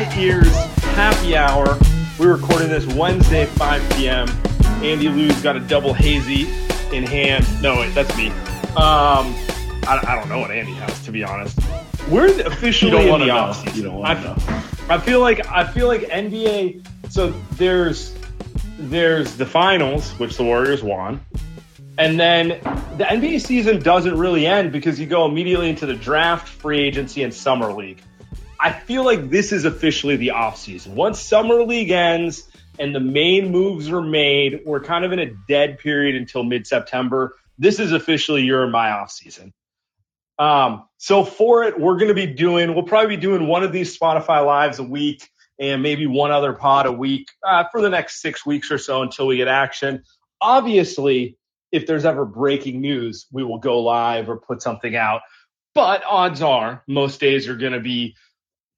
Light Years Happy Hour. We recorded this Wednesday, 5 p.m. Andy Liu's got a double hazy in hand. No, wait, that's me. Um, I, I don't know what Andy has, to be honest. We're officially You don't in the know. offseason. You don't wanna I, know. I feel like I feel like NBA. So there's there's the finals, which the Warriors won, and then the NBA season doesn't really end because you go immediately into the draft, free agency, and summer league. I feel like this is officially the offseason. Once summer league ends and the main moves are made, we're kind of in a dead period until mid September. This is officially your and my offseason. Um, so for it, we're going to be doing, we'll probably be doing one of these Spotify lives a week and maybe one other pod a week uh, for the next six weeks or so until we get action. Obviously, if there's ever breaking news, we will go live or put something out. But odds are most days are going to be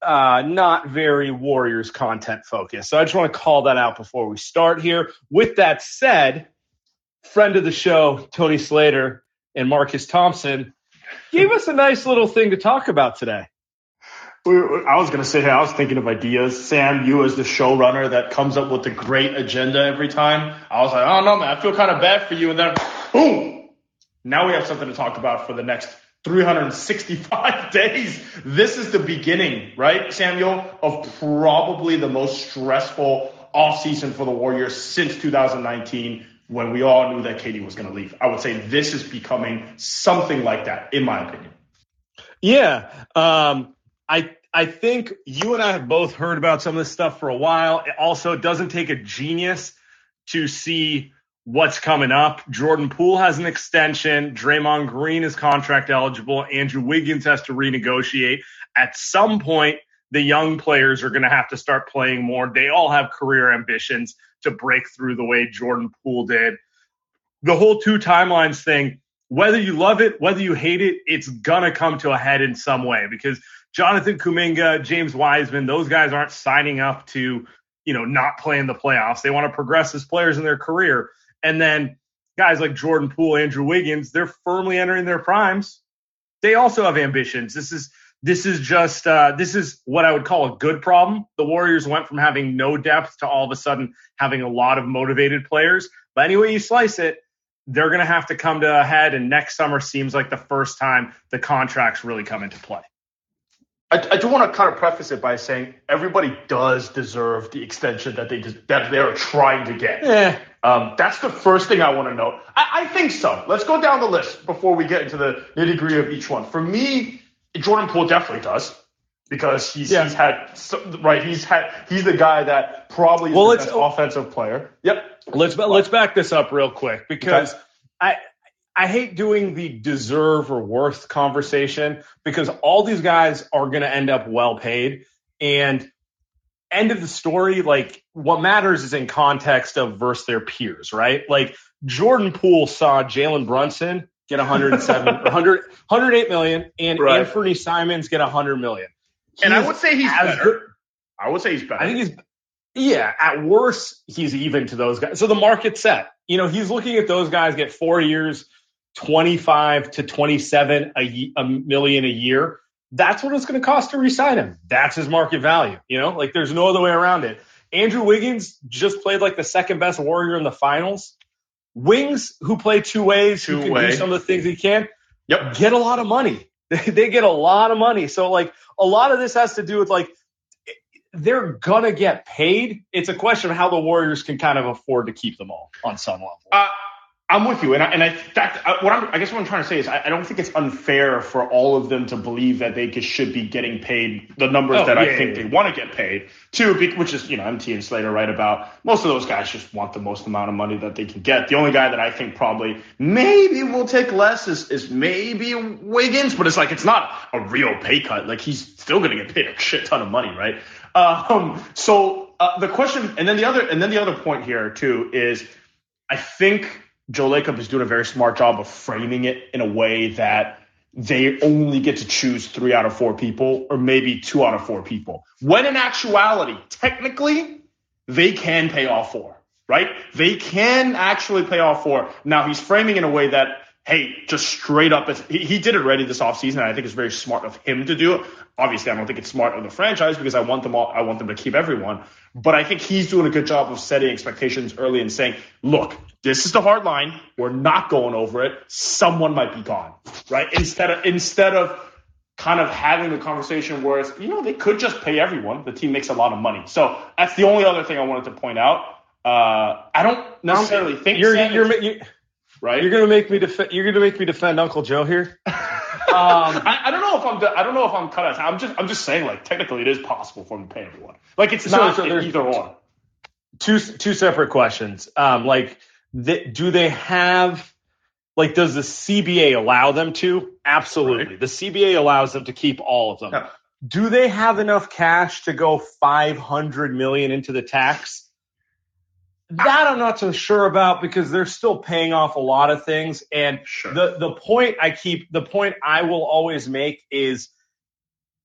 uh, not very Warriors content focused. So I just want to call that out before we start here. With that said, friend of the show, Tony Slater and Marcus Thompson gave us a nice little thing to talk about today. I was going to say, hey, I was thinking of ideas. Sam, you as the showrunner that comes up with the great agenda every time. I was like, oh no, man, I feel kind of bad for you. And then, boom, now we have something to talk about for the next 365 days. This is the beginning, right, Samuel, of probably the most stressful offseason for the Warriors since 2019 when we all knew that KD was going to leave. I would say this is becoming something like that, in my opinion. Yeah. Um, I I think you and I have both heard about some of this stuff for a while. It also doesn't take a genius to see what's coming up. Jordan Poole has an extension. Draymond Green is contract eligible. Andrew Wiggins has to renegotiate. At some point, the young players are going to have to start playing more. They all have career ambitions to break through the way Jordan Poole did. The whole two timelines thing, whether you love it, whether you hate it, it's gonna come to a head in some way because Jonathan Kuminga, James Wiseman, those guys aren't signing up to, you know, not play in the playoffs. They want to progress as players in their career. And then guys like Jordan Poole, Andrew Wiggins, they're firmly entering their primes. They also have ambitions. This is this is just uh, this is what I would call a good problem. The Warriors went from having no depth to all of a sudden having a lot of motivated players. But anyway you slice it, they're going to have to come to a head. And next summer seems like the first time the contracts really come into play. I, I do want to kind of preface it by saying everybody does deserve the extension that they just, that they're trying to get. Yeah. Um, that's the first thing I want to know. I, I think so. Let's go down the list before we get into the nitty gritty of each one. For me, Jordan Poole definitely does because he's, Yeah. he's had right. He's had he's the guy that probably is Well, the it's- best offensive player. Yep. Let's let's back this up real quick because Okay. I I hate doing the deserve or worth conversation because all these guys are going to end up well paid and end of the story like what matters is in context of versus their peers right like Jordan Poole saw Jalen Brunson get 107 or 100 108 million and Right. Anfernee Simons get 100 million And I would say he's better. good- I would say he's better. I think he's Yeah, at worst, he's even to those guys. So the market's set. You know, he's looking at those guys get four years, 25 to 27 a, a million a year. That's what it's going to cost to resign him. That's his market value. You know, like there's no other way around it. Andrew Wiggins just played like the second best warrior in the finals. Wings who play two ways, two who can way. do some of the things he can, yep. get a lot of money. they get a lot of money. So like a lot of this has to do with like they're gonna get paid. It's a question of how the Warriors can kind of afford to keep them all on some level. Uh, I'm with you, and I, and I that uh, what I'm, I guess what I'm trying to say is I, I, don't think it's unfair for all of them to believe that they should be getting paid the numbers oh, that yeah, I think yeah, they want to get paid. Too, which is you know MT and Slater right about most of those guys just want the most amount of money that they can get. The only guy that I think probably maybe will take less is is maybe Wiggins, but it's like it's not a real pay cut. Like he's still going to get paid a shit ton of money, right? Um, so uh, the question, and then the other, and then the other point here too is, I think Joe Lacob is doing a very smart job of framing it in a way that they only get to choose three out of four people, or maybe two out of four people. When in actuality, technically, they can pay all four, right? They can actually pay all four. Now he's framing it in a way that hey, just straight up, he, he did it already this offseason. And I think it's very smart of him to do it. Obviously, I don't think it's smart of the franchise because I want them all, I want them to keep everyone. But I think he's doing a good job of setting expectations early and saying, look, this is the hard line. We're not going over it. Someone might be gone, right? Instead of, instead of, kind of having the conversation where it's, you know, they could just pay everyone. The team makes a lot of money. So that's the only other thing I wanted to point out. Uh, I don't necessarily think you're, you're, you're, right? You're gonna make me defend. You're gonna make me defend Uncle Joe here. um, I, I, don't know if I'm. De- I don't know if I'm cut out. I'm just. I'm just saying. Like technically, it is possible for him to pay everyone. Like it's so, not so either or. Two two separate questions. Um, like, do they have? Like, does the CBA allow them to? Absolutely. Right. The CBA allows them to keep all of them. Yeah. Do they have enough cash to go 500 million into the tax? That I'm not so sure about because they're still paying off a lot of things. And sure. the, the point I keep, the point I will always make is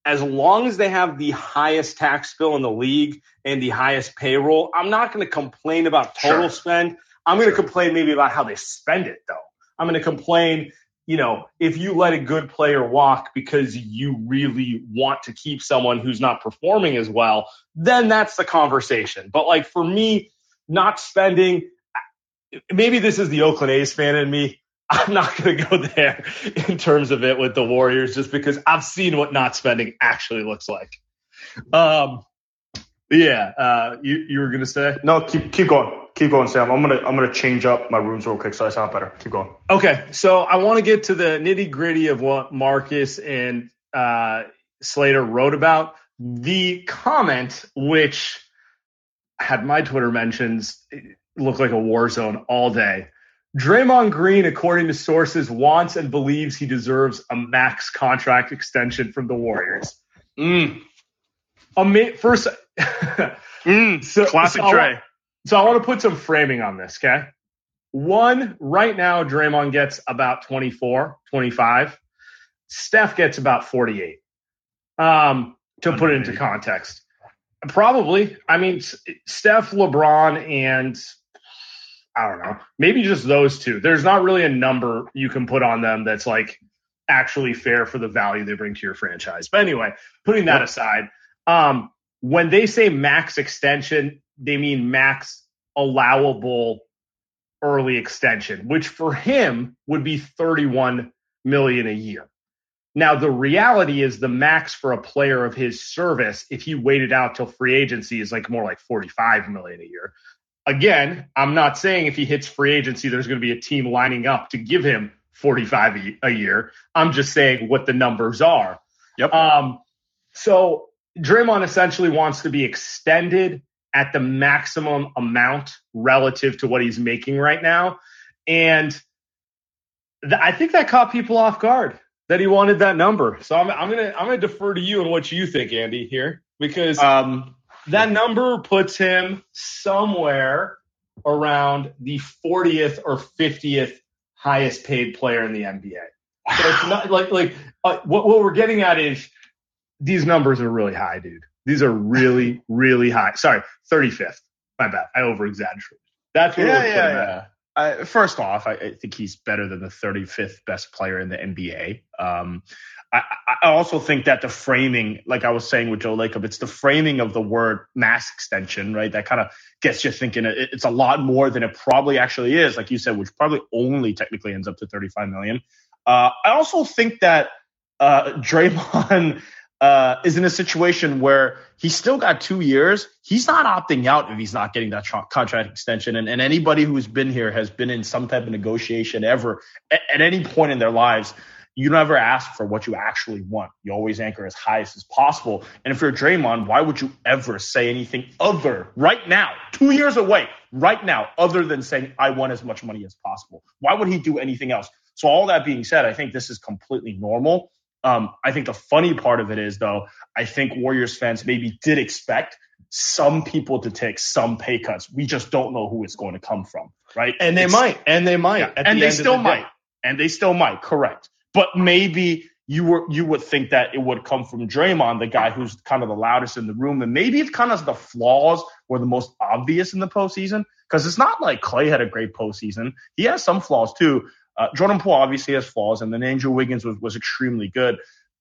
as long as they have the highest tax bill in the league and the highest payroll, I'm not going to complain about total sure. spend. I'm going to sure. complain maybe about how they spend it though. I'm going to complain, you know, if you let a good player walk because you really want to keep someone who's not performing as well, then that's the conversation. But like for me, not spending. Maybe this is the Oakland A's fan in me. I'm not going to go there in terms of it with the Warriors just because I've seen what not spending actually looks like. Um, yeah, uh, you you were going to say? No, keep keep going. Keep going, Sam. I'm gonna I'm gonna change up my rooms real quick so I sound better. Keep going. Okay, so I want to get to the nitty gritty of what Marcus and uh, Slater wrote about. The comment, which had my Twitter mentions look like a war zone all day. Draymond Green, according to sources, wants and believes he deserves a max contract extension from the Warriors. Mm. Ma- first, mm, so, classic so Dre. so I want to put some framing on this, okay? One, right now, Draymond gets about 24, 25. Steph gets about 48. Um, to put it into context. Probably. I mean, Steph, LeBron, and I don't know, maybe just those two. There's not really a number you can put on them that's like actually fair for the value they bring to your franchise. But anyway, putting that aside, um, when they say max extension, they mean max allowable early extension, which for him would be 31 million a year. Now, the reality is the max for a player of his service, if he waited out till free agency, is like more like 45 million a year. Again, I'm not saying if he hits free agency, there's going to be a team lining up to give him 45 a year. I'm just saying what the numbers are. Yep. Um, so Draymond essentially wants to be extended at the maximum amount relative to what he's making right now. And th- I think that caught people off guard that he wanted that number. So I'm, I'm gonna I'm gonna defer to you and what you think, Andy, here because um, that number puts him somewhere around the 40th or 50th highest paid player in the NBA. So it's not like like uh, what what we're getting at is these numbers are really high, dude. These are really, really high. Sorry, 35th. My bad. I over exaggerated. That's what yeah, yeah, yeah. First off, I, I, think he's better than the 35th best player in the NBA. Um, I, I, also think that the framing, like I was saying with Joe Lacob, it's the framing of the word max extension, right? That kind of gets you thinking it's a lot more than it probably actually is, like you said, which probably only technically ends up to 35 million. Uh, I also think that uh, Draymond uh, is in a situation where he's still got two years. He's not opting out if he's not getting that tra- contract extension. And, and, anybody who's been here has been in some type of negotiation ever at, at any point in their lives. You never ask for what you actually want. You always anchor as highest as possible. And if you're Draymond, why would you ever say anything other right now, two years away, right now, other than saying, I want as much money as possible? Why would he do anything else? So, all that being said, I think this is completely normal. Um, I think the funny part of it is, though, I think Warriors fans maybe did expect some people to take some pay cuts. We just don't know who it's going to come from, right? And they it's, might, and they might, yeah, and the they still the might, and they still might. Correct, but maybe you were you would think that it would come from Draymond, the guy who's kind of the loudest in the room, and maybe it's kind of the flaws were the most obvious in the postseason because it's not like Klay had a great postseason. He has some flaws too, uh, Jordan Poole obviously has flaws, and then Andrew Wiggins was, was extremely good.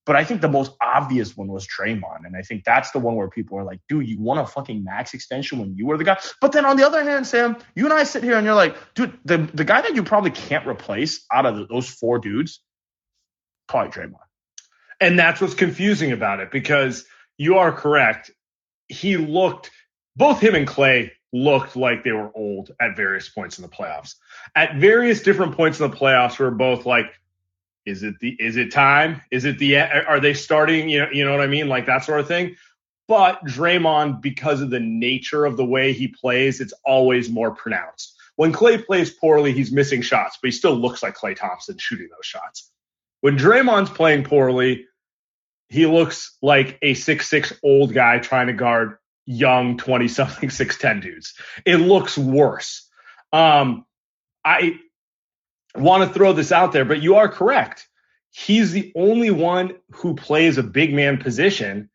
But I think the most obvious one was Draymond. And I think that's the one where people are like, dude, you want a fucking max extension when you were the guy? But then on the other hand, Sam, you and I sit here and you're like, dude, the, the guy that you probably can't replace out of those four dudes, probably Draymond. And that's what's confusing about it because you are correct. He looked, both him and Klay looked like they were old at various points in the playoffs. At various different points in the playoffs, we are both like, is it the is it time? Is it the are they starting? You know, you know what I mean? Like that sort of thing. But Draymond, because of the nature of the way he plays, it's always more pronounced. When Klay plays poorly, he's missing shots, but he still looks like Klay Thompson shooting those shots. When Draymond's playing poorly, he looks like a six six old guy trying to guard young 20 something 6'10 dudes. It looks worse. Um, I want to throw this out there, but you are correct. He's the only one who plays a big man position,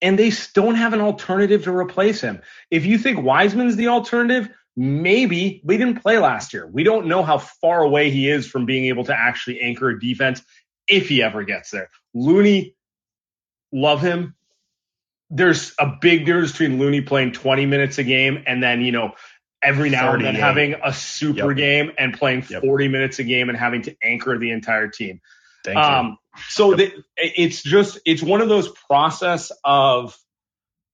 and they don't have an alternative to replace him. If you think Wiseman's the alternative, maybe we didn't play last year. We don't know how far away he is from being able to actually anchor a defense if he ever gets there. Looney, love him there's a big difference between Looney playing 20 minutes a game and then, you know, every now and then having a super yep. game and playing 40 minutes a game and having to anchor the entire team. Thank um, you. So yep. the, it's just, it's one of those process of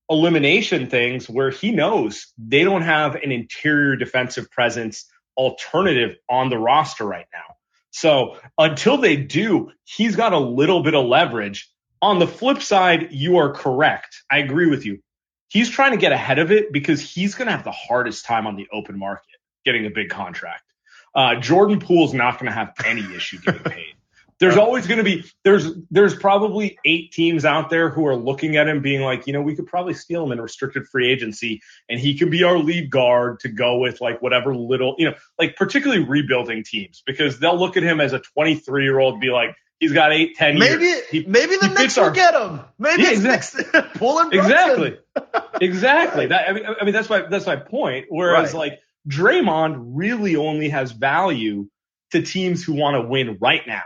elimination things where he knows they don't have an interior defensive presence alternative on the roster right now. So until they do, he's got a little bit of leverage on the flip side, you are correct. I agree with you. He's trying to get ahead of it because he's going to have the hardest time on the open market getting a big contract. Uh, Jordan Poole's not going to have any issue getting paid. There's always going to be there's there's probably eight teams out there who are looking at him being like, you know, we could probably steal him in restricted free agency and he could be our lead guard to go with like whatever little, you know, like particularly rebuilding teams because they'll look at him as a 23 year old be like, He's got eight, ten maybe, years. He, maybe the Knicks will our, get him. Maybe yeah, exactly. Pulling exactly, exactly. That I mean, I mean that's my that's my point. Whereas right. like Draymond really only has value to teams who want to win right now,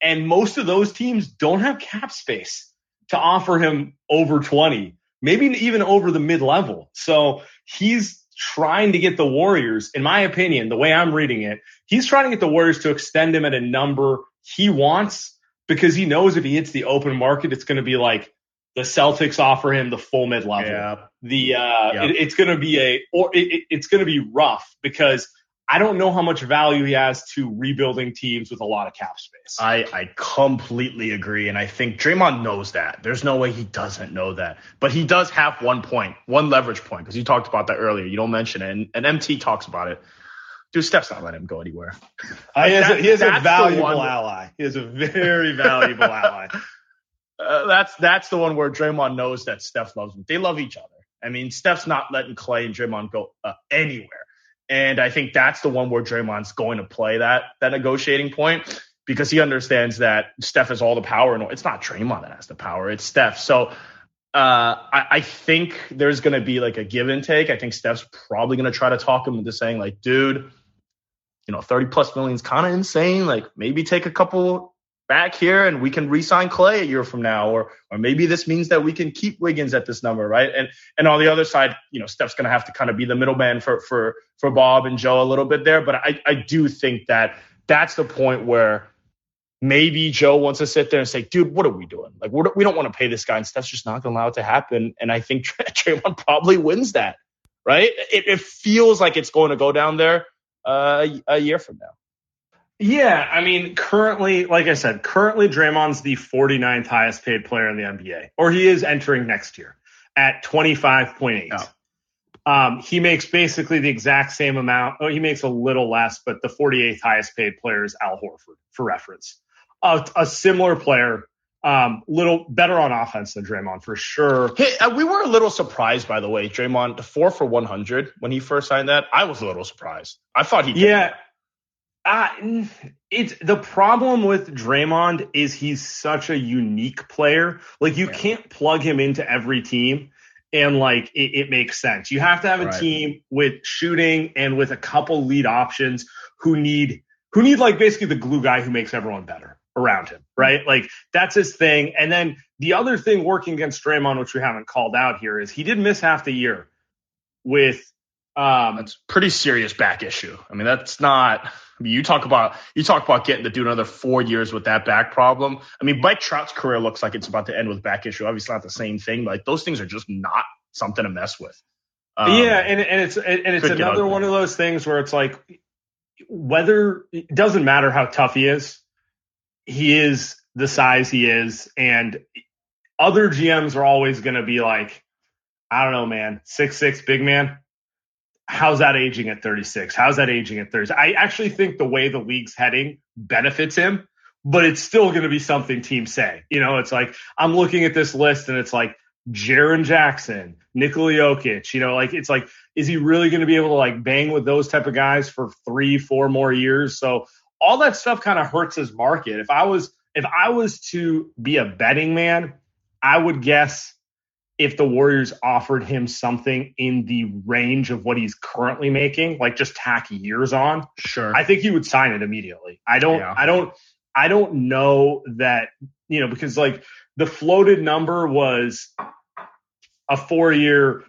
and most of those teams don't have cap space to offer him over twenty, maybe even over the mid level. So he's trying to get the Warriors, in my opinion, the way I'm reading it, he's trying to get the Warriors to extend him at a number he wants because he knows if he hits the open market, it's going to be like the Celtics offer him the full mid level. Yeah. The uh, it, it's going to be a or it, it's going to be rough because I don't know how much value he has to rebuilding teams with a lot of cap space. I, I completely agree. And I think Draymond knows that. There's no way he doesn't know that. But he does have one point, one leverage point, because you talked about that earlier. You don't mention it. And, and MT talks about it. Dude, Steph's not letting him go anywhere. Uh, he, is a, he is a valuable ally. He is a very valuable ally. Uh, that's that's the one where Draymond knows that Steph loves him. They love each other. I mean, Steph's not letting Klay and Draymond go uh, anywhere, and I think that's the one where Draymond's going to play that that negotiating point because he understands that Steph has all the power, and it's not Draymond that has the power; it's Steph. So Uh, I, I, think there's going to be like a give and take. I think Steph's probably going to try to talk him into saying, like, dude, you know, 30 plus million is kind of insane. Like, maybe take a couple back here and we can re-sign Klay a year from now, or or maybe this means that we can keep Wiggins at this number, right? And and on the other side, you know, Steph's to have to kind of be the middleman for for for Bob and Joe a little bit there. But I I do think that that's the point where maybe Joe wants to sit there and say, dude, what are we doing? Like, we don't want to pay this guy, and Steph's just not going to allow it to happen. And I think Draymond probably wins that, right? It, it feels like it's going to go down there uh, a year from now. Yeah, I mean, currently, like I said, currently Draymond's the 49th highest paid player in the NBA, or he is entering next year at 25.8. Oh. Um, he makes basically the exact same amount. Oh, he makes a little less, but the 48th highest paid player is Al Horford, for reference a, a similar player, um, little better on offense than Draymond for sure. Hey, uh, we were a little surprised, by the way, Draymond the four for 100 when he first signed that. I was a little surprised. I thought he. Yeah. Uh, it's the problem with Draymond is he's such a unique player. Like you yeah. can't plug him into every team and like it, it makes sense. You have to have a right. team with shooting and with a couple lead options who need who need like basically the glue guy who makes everyone better around him, right? Like that's his thing. And then the other thing working against Draymond, which we haven't called out here, is he did miss half the year with um that's pretty serious back issue. I mean, that's not I mean, you talk about you talk about getting to do another four years with that back problem. I mean, Mike Trout's career looks like it's about to end with back issue. Obviously, not the same thing, but like those things are just not something to mess with. Um, yeah, and and it's and it's another one of those things where it's like whether it doesn't matter how tough he is, he is the size he is, and other GMs are always going to be like, I don't know, man, six six big man. How's that aging at 36? How's that aging at 30? I actually think the way the league's heading benefits him, but it's still going to be something teams say. You know, it's like I'm looking at this list and it's like Jaren Jackson, Nikola Jokic. You know, like it's like, is he really going to be able to like bang with those type of guys for three, four more years? So all that stuff kind of hurts his market. If I was if I was to be a betting man, I would guess if the Warriors offered him something in the range of what he's currently making, like just tack years on, sure. I think he would sign it immediately. I don't yeah. I don't I don't know that, you know, because like the floated number was a four year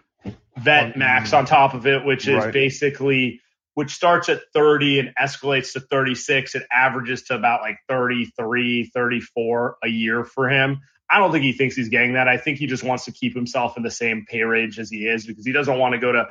vet oh, max mm. on top of it, which is right. basically which starts at 30 and escalates to 36. It averages to about like 33, 34 a year for him. I don't think he thinks he's getting that. I think he just wants to keep himself in the same pay range as he is because he doesn't want to go to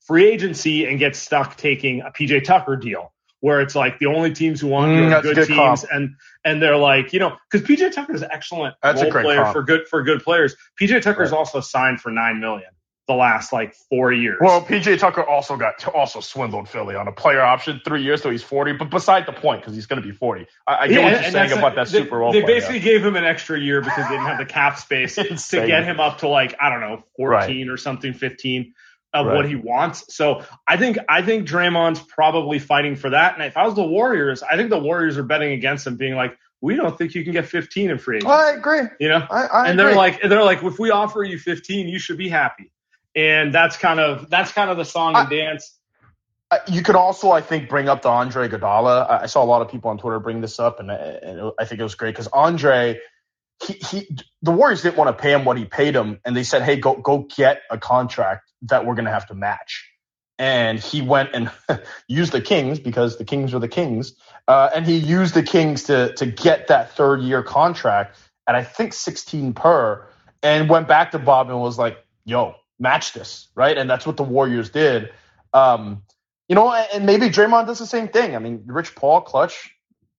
free agency and get stuck taking a PJ Tucker deal where it's like the only teams who want mm, are good, good, teams comp. and and they're like you know because PJ Tucker is excellent that's role player comp. for good for good players. PJ Tucker is right. also signed for nine million the last like four years. Well, PJ Tucker also got also swindled Philly on a player option three years till he's forty. But beside the point, because he's going to be forty. I, I get yeah, what you're saying about that they, Super Bowl. They player, basically yeah. gave him an extra year because they didn't have the cap space to get him up to like I don't know fourteen right. or something, fifteen of right. what he wants. So I think I think Draymond's probably fighting for that. And if I was the Warriors, I think the Warriors are betting against him, being like, we don't think you can get 15 in free agency. I agree. You know, I, I and they're like, they're like, if we offer you 15, you should be happy and that's kind of that's kind of the song and I, dance. You could also, I think, bring up the Andre Iguodala. I saw a lot of people on Twitter bring this up, and, and I think it was great because Andre, he, he, the Warriors didn't want to pay him what he paid him, and they said, "Hey, go go get a contract that we're going to have to match." And he went and used the Kings because the Kings were the Kings, uh, and he used the Kings to to get that third year contract at I think 16 per, and went back to Bob and was like, "Yo, match this, right? And that's what the Warriors did. Um, you know, and maybe Draymond does the same thing. I mean, Rich Paul, clutch,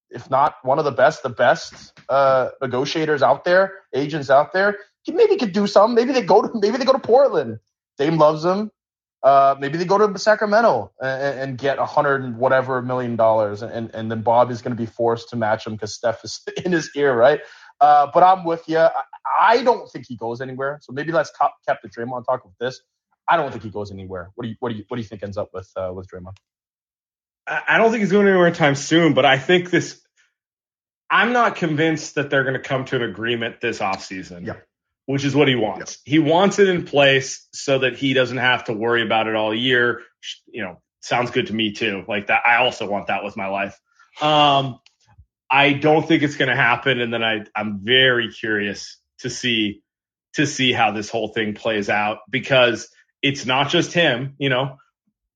if not one of the best, the best uh, negotiators out there, agents out there, he maybe could do something. Maybe they go to maybe they go to Portland. Dame loves him. Uh, maybe they go to Sacramento and, and get a hundred and whatever million dollars, and, and then Bob is going to be forced to match him because Steph is in his ear, right? Uh, but I'm with you. I, I, don't think he goes anywhere. So maybe let's cap, cap the Draymond talk with this. I don't think he goes anywhere. What do you what do you what do you think ends up with uh, with Draymond? I don't think he's going anywhere anytime soon, but I think this. I'm not convinced that they're going to come to an agreement this offseason. Yeah. which is what he wants. He wants it in place so that he doesn't have to worry about it all year. You know, sounds good to me too. Like that, I also want that with my life. Um, I don't think it's going to happen, and then I I'm very curious to see to see how this whole thing plays out because it's not just him. You know,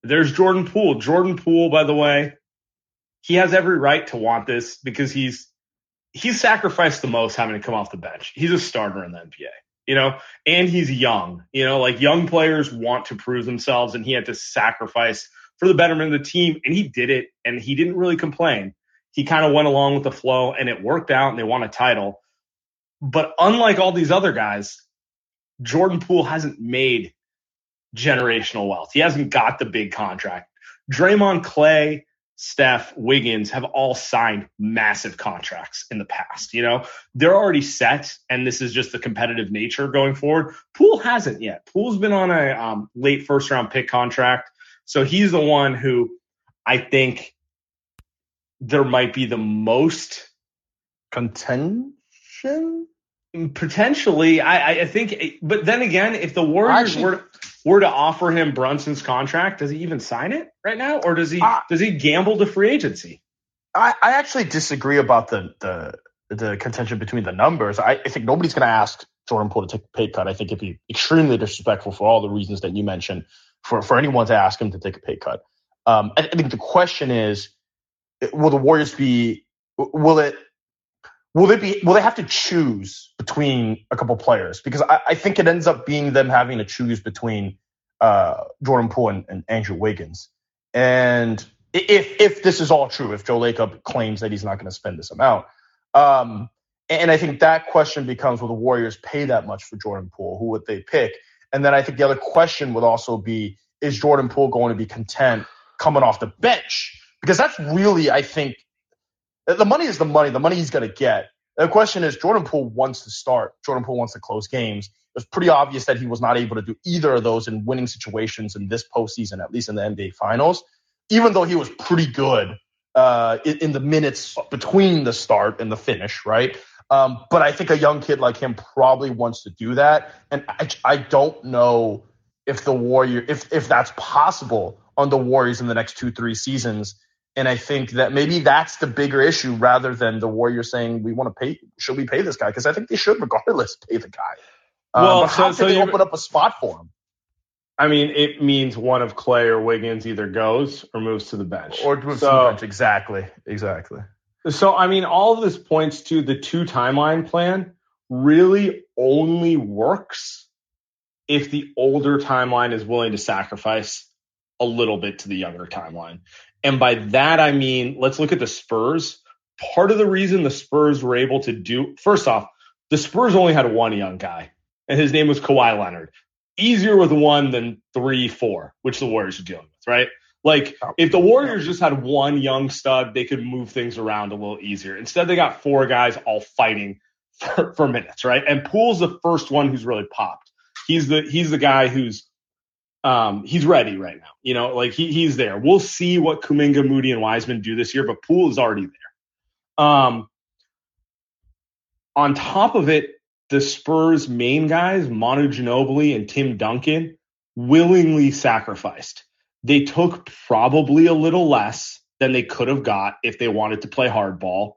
there's Jordan Poole. Jordan Poole, by the way, he has every right to want this because he's he's sacrificed the most having to come off the bench. He's a starter in the NBA, you know, and he's young. You know, like young players want to prove themselves, and he had to sacrifice for the betterment of the team, and he did it, and he didn't really complain. He kind of went along with the flow, and it worked out, and they won a title. But unlike all these other guys, Jordan Poole hasn't made generational wealth. He hasn't got the big contract. Draymond Klay, Steph, Wiggins have all signed massive contracts in the past. You know, they're already set, and this is just the competitive nature going forward. Poole hasn't yet. Poole's been on a um, late first round pick contract. So he's the one who I think there might be the most contention. Potentially, I, I think, but then again, if the Warriors Actually, were were to offer him Brunson's contract, does he even sign it right now, or does he uh, does he gamble to free agency? I, I actually disagree about the the the contention between the numbers. I, I think nobody's going to ask Jordan Poole to take a pay cut. I think it'd be extremely disrespectful for all the reasons that you mentioned for for anyone to ask him to take a pay cut. Um, I, I think the question is, will the Warriors be? Will it? Will they be? Will they have to choose between a couple players? Because I, I think it ends up being them having to choose between uh, Jordan Poole and, and, Andrew Wiggins. And if if this is all true, if Joe Lacob claims that he's not going to spend this amount, um, and I think that question becomes: Will the Warriors pay that much for Jordan Poole? Who would they pick? And then I think the other question would also be: Is Jordan Poole going to be content coming off the bench? Because that's really, I think, the money is the money. The money he's going to get. The question is, Jordan Poole wants to start. Jordan Poole wants to close games. It was pretty obvious that he was not able to do either of those in winning situations in this postseason, at least in the NBA Finals. Even though he was pretty good uh, in, in, the minutes between the start and the finish, right? Um, but I think a young kid like him probably wants to do that, and I, I don't know if the Warrior, if if that's possible on the Warriors in the next two three seasons and I think that maybe that's the bigger issue rather than the Warriors saying we want to pay. Should we pay this guy? Because I think they should, regardless, pay the guy. Uh, well, so, how so can they open up a spot for him? I mean, it means one of Klay or Wiggins either goes or moves to the bench. Or moves so, to the bench. Exactly. Exactly. So, I mean, all of this points to the two timeline plan really only works if the older timeline is willing to sacrifice a little bit to the younger timeline. And by that, I mean, let's look at the Spurs. Part of the reason the Spurs were able to do, first off, the Spurs only had one young guy, and his name was Kawhi Leonard. Easier with one than three, four, which the Warriors are dealing with, right? Like, if the Warriors just had one young stud, they could move things around a little easier. Instead, they got four guys all fighting for, for minutes, right? And Poole's the first one who's really popped. He's the he's the guy who's um, he's ready right now. You know, like he, he's there. We'll see what Kuminga, Moody, and Wiseman do this year, but Poole is already there. Um, on top of it, the Spurs main guys, Manu Ginobili and Tim Duncan, willingly sacrificed. They took probably a little less than they could have got if they wanted to play hardball.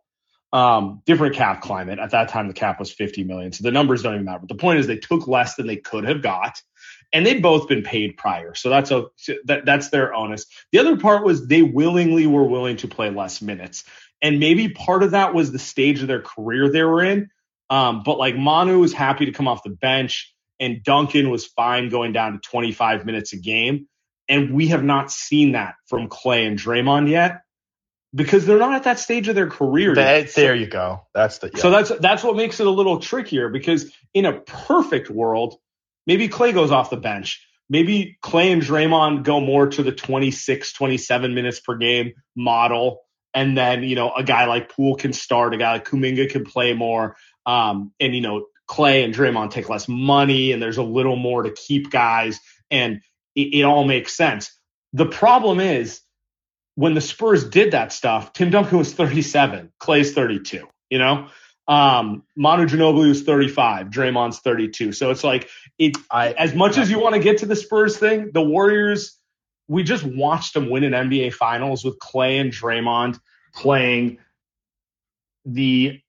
Um, different cap climate. At that time, the cap was 50 million. So the numbers don't even matter. But the point is they took less than they could have got and they'd both been paid prior, so that's a that, that's their onus. The other part was they willingly were willing to play less minutes, and maybe part of that was the stage of their career they were in. Um, but like Manu was happy to come off the bench, and Duncan was fine going down to 25 minutes a game, and we have not seen that from Klay and Draymond yet because they're not at that stage of their career. That, there you go. That's the yeah. so that's that's what makes it a little trickier because in a perfect world Maybe Klay goes off the bench. Maybe Klay and Draymond go more to the 26, 27 minutes per game model. And then, you know, a guy like Poole can start, a guy like Kuminga can play more. Um, and, you know, Klay and Draymond take less money and there's a little more to keep guys and it, it all makes sense. The problem is when the Spurs did that stuff, Tim Duncan was 37, Klay's 32, you know? Um, Manu Ginobili is 35, Draymond's 32. So it's like it. I, as much I, as you want to get to the Spurs thing, the Warriors. We just watched them win an NBA Finals with Klay and Draymond playing the.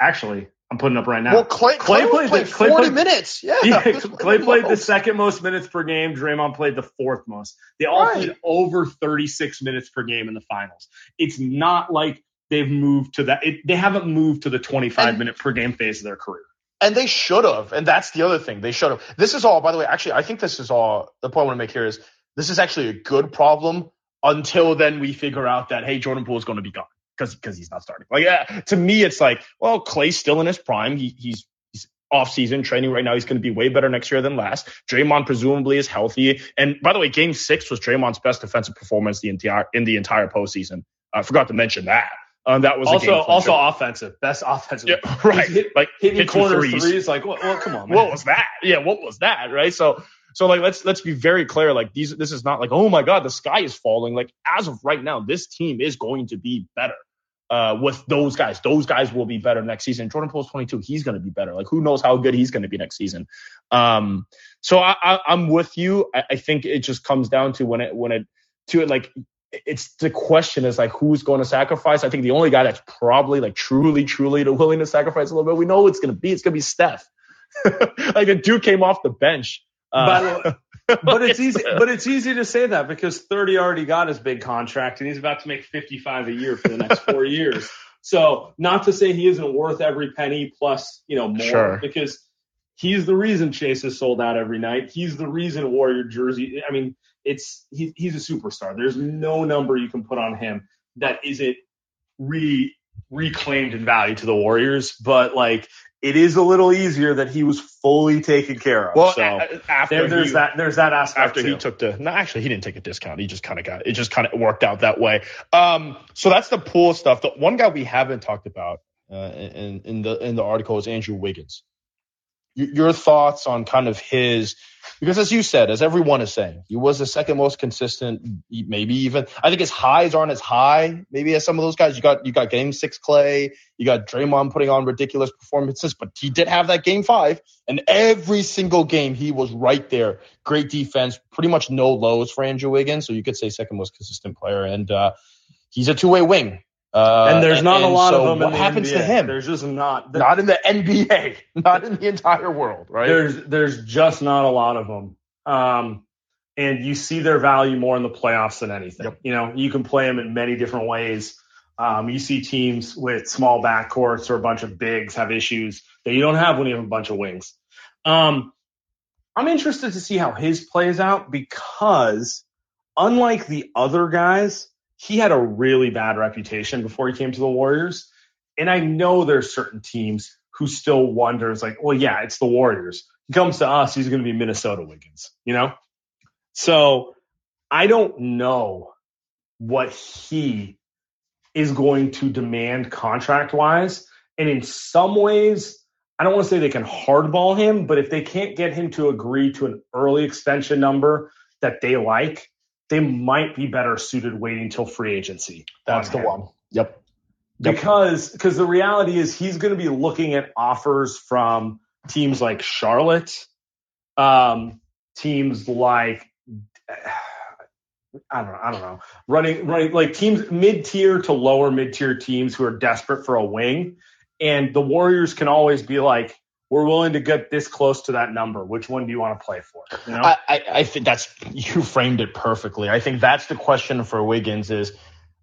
Actually, I'm putting up right now. Well, Klay, Klay, Klay played, played, the, Klay 40 played, minutes. Yeah. yeah Klay played the second most minutes per game. Draymond played the fourth most. They all right. played over 36 minutes per game in the finals. It's not like they've moved to that. It, they haven't moved to the 25 and, minute per game phase of their career. And they should have. And that's the other thing. They should have. This is all, by the way, actually, I think this is all the point I want to make here is this is actually a good problem until then we figure out that, hey, Jordan Poole is going to be gone because because he's not starting. Like yeah, to me, it's like well, Klay's still in his prime. He, he's he's off season training right now. He's going to be way better next year than last. Draymond presumably is healthy. And by the way, Game Six was Draymond's best defensive performance the entire in the entire postseason. I forgot to mention that. Um, that was also also offensive, best offensive. Yeah, right. Hit, like hitting hit corner threes. threes. Like, well, well, come on, man. What was that? Yeah, what was that? Right. So so like let's let's be very clear. Like these this is not like oh my god the sky is falling. Like as of right now, this team is going to be better uh, with those guys. Those guys will be better next season. Jordan Poole's 22. He's going to be better. Like who knows how good he's going to be next season. Um, so I, I, am with you. I, I, think it just comes down to when it when it to it like it's the question is like who's going to sacrifice. I think the only guy that's probably like truly truly willing to sacrifice a little bit. We know it's going to be. It's going to be Steph. like a dude came off the bench. Uh, but it's easy. But it's easy to say that because 30 already got his big contract and he's about to make 55 a year for the next four years. So not to say he isn't worth every penny plus you know more sure. because he's the reason Chase is sold out every night. He's the reason Warrior jersey. I mean, it's he, he's a superstar. There's no number you can put on him that isn't re reclaimed in value to the Warriors. But like it is a little easier that he was fully taken care of. Well, so after there, there's he, that there's that aspect after too. he took the no actually he didn't take a discount he just kind of got it just kind of worked out that way. Um, so that's the Poole stuff. The one guy we haven't talked about uh, in in the in the article is Andrew Wiggins your thoughts on kind of his because as you said, as everyone is saying, he was the second most consistent, maybe even I think his highs aren't as high, maybe as some of those guys. You got you got game six Klay, you got Draymond putting on ridiculous performances, but he did have that game five, and every single game he was right there. Great defense, pretty much no lows for Andrew Wiggins, so you could say second most consistent player, and uh, he's a two way wing. Uh, and there's not and, a lot so of them. What happens NBA. to him? There's just not. Not in the NBA. Not in the entire world, right? There's there's just not a lot of them. Um, and you see their value more in the playoffs than anything. Yep. You know, you can play them in many different ways. Um, you see teams with small backcourts or a bunch of bigs have issues that you don't have when you have a bunch of wings. Um, I'm interested to see how his plays out because unlike the other guys, he had a really bad reputation before he came to the Warriors. And I know there's certain teams who still wonder, it's like, well, yeah, it's the Warriors. He comes to us, he's going to be Minnesota Wiggins, you know? So I don't know what he is going to demand contract wise. And in some ways, I don't want to say they can hardball him, but if they can't get him to agree to an early extension number that they like, they might be better suited waiting till free agency. That's the one. Yep. Because because the reality is he's going to be looking at offers from teams like Charlotte, um, teams like I don't know, I don't know, running running like teams mid tier to lower mid tier teams who are desperate for a wing, and the Warriors can always be like, we're willing to get this close to that number. Which one do you want to play for? You know? I, I, I think that's you framed it perfectly. I think that's the question for Wiggins is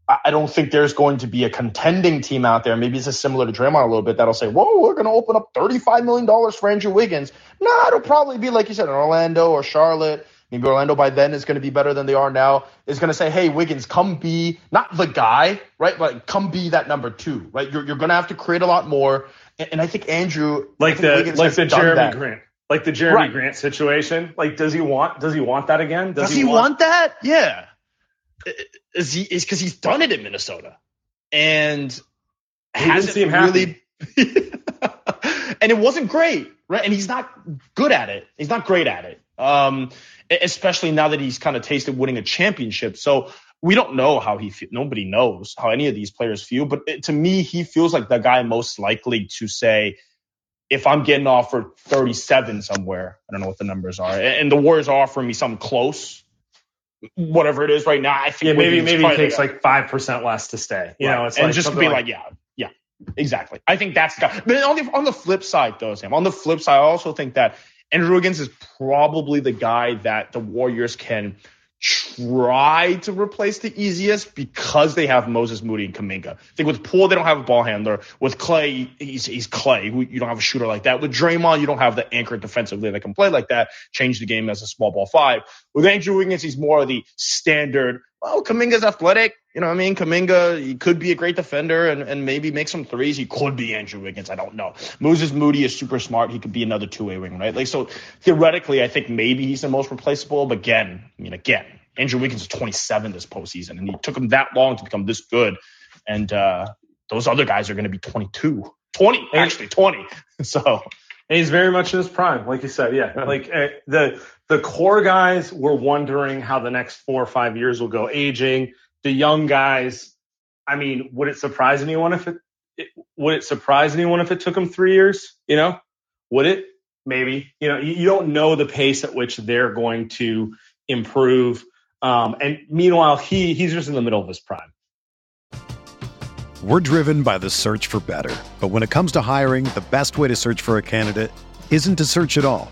I don't think there's going to be a contending team out there. Maybe it's similar to Draymond a little bit that'll say, "Whoa, we're going to open up $35 million for Andrew Wiggins." No, it'll probably be like you said, in Orlando or Charlotte. Maybe Orlando by then is going to be better than they are now. Is going to say, "Hey, Wiggins, come be not the guy, right? But come be that number two, right? You're you're going to have to create a lot more." And, I think Andrew, like think the Wiggins like the Jerami that. Grant, like the Jerami right. Grant situation. Like, does he want does he want that again? Does, does he, he want, want, that? Yeah. Is he is because he's done it in Minnesota and he hasn't didn't really. and it wasn't great, right? And he's not good at it. He's not great at it. Um, especially now that he's kind of tasted winning a championship. So we don't know how he feel. Nobody knows how any of these players feel. But it, to me, he feels like the guy most likely to say, if I'm getting offered 37 somewhere, I don't know what the numbers are, and the Warriors are offering me something close, whatever it is right now, I think yeah, maybe maybe it takes like five percent less to stay. You right. know, it's and like just be like, like, yeah, yeah, exactly. I think that's the guy. But on the on the flip side, though, Sam, on the flip side, I also think that Andrew Wiggins is probably the guy that the Warriors can try to replace the easiest because they have Moses Moody and Kuminga. I think with Poole, they don't have a ball handler. With Klay, he's, he's Klay. You don't have a shooter like that. With Draymond, you don't have the anchor defensively that can play like that. Change the game as a small ball five. With Andrew Wiggins, he's more of the standard. Well, Kuminga's athletic. You know what I mean? Kuminga, he could be a great defender and, and maybe make some threes. He could be Andrew Wiggins. I don't know. Moses Moody is super smart. He could be another two-way wing, right? Like, so theoretically, I think maybe he's the most replaceable. But again, I mean, again, Andrew Wiggins is 27 this postseason, and he took him that long to become this good. And uh, those other guys are going to be 22, 20, actually 20. So, and he's very much in his prime, like you said. Yeah, like uh, the the core guys were wondering how the next four or five years will go aging. The young guys, I mean, would it surprise anyone if it, it would it surprise anyone if it took them three years? You know, would it? Maybe. You know, you, you don't know the pace at which they're going to improve um, and meanwhile, he he's just in the middle of his prime. We're driven by the search for better. But when it comes to hiring, the best way to search for a candidate isn't to search at all.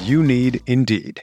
You need Indeed.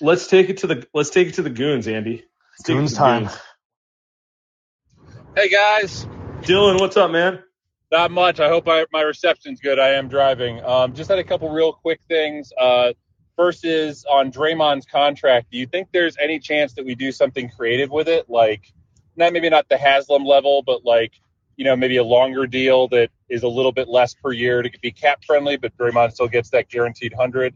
let's take it to the let's take it to the goons, Andy. goons time. Goons. Hey guys, Dylan, what's up, man? Not much. I hope I, my reception's good. I am driving. Um, just had a couple real quick things. Uh, first is on Draymond's contract. Do you think there's any chance that we do something creative with it, like not maybe not the Haslem level, but like you know maybe a longer deal that is a little bit less per year to be cap friendly, but Draymond still gets that guaranteed hundred.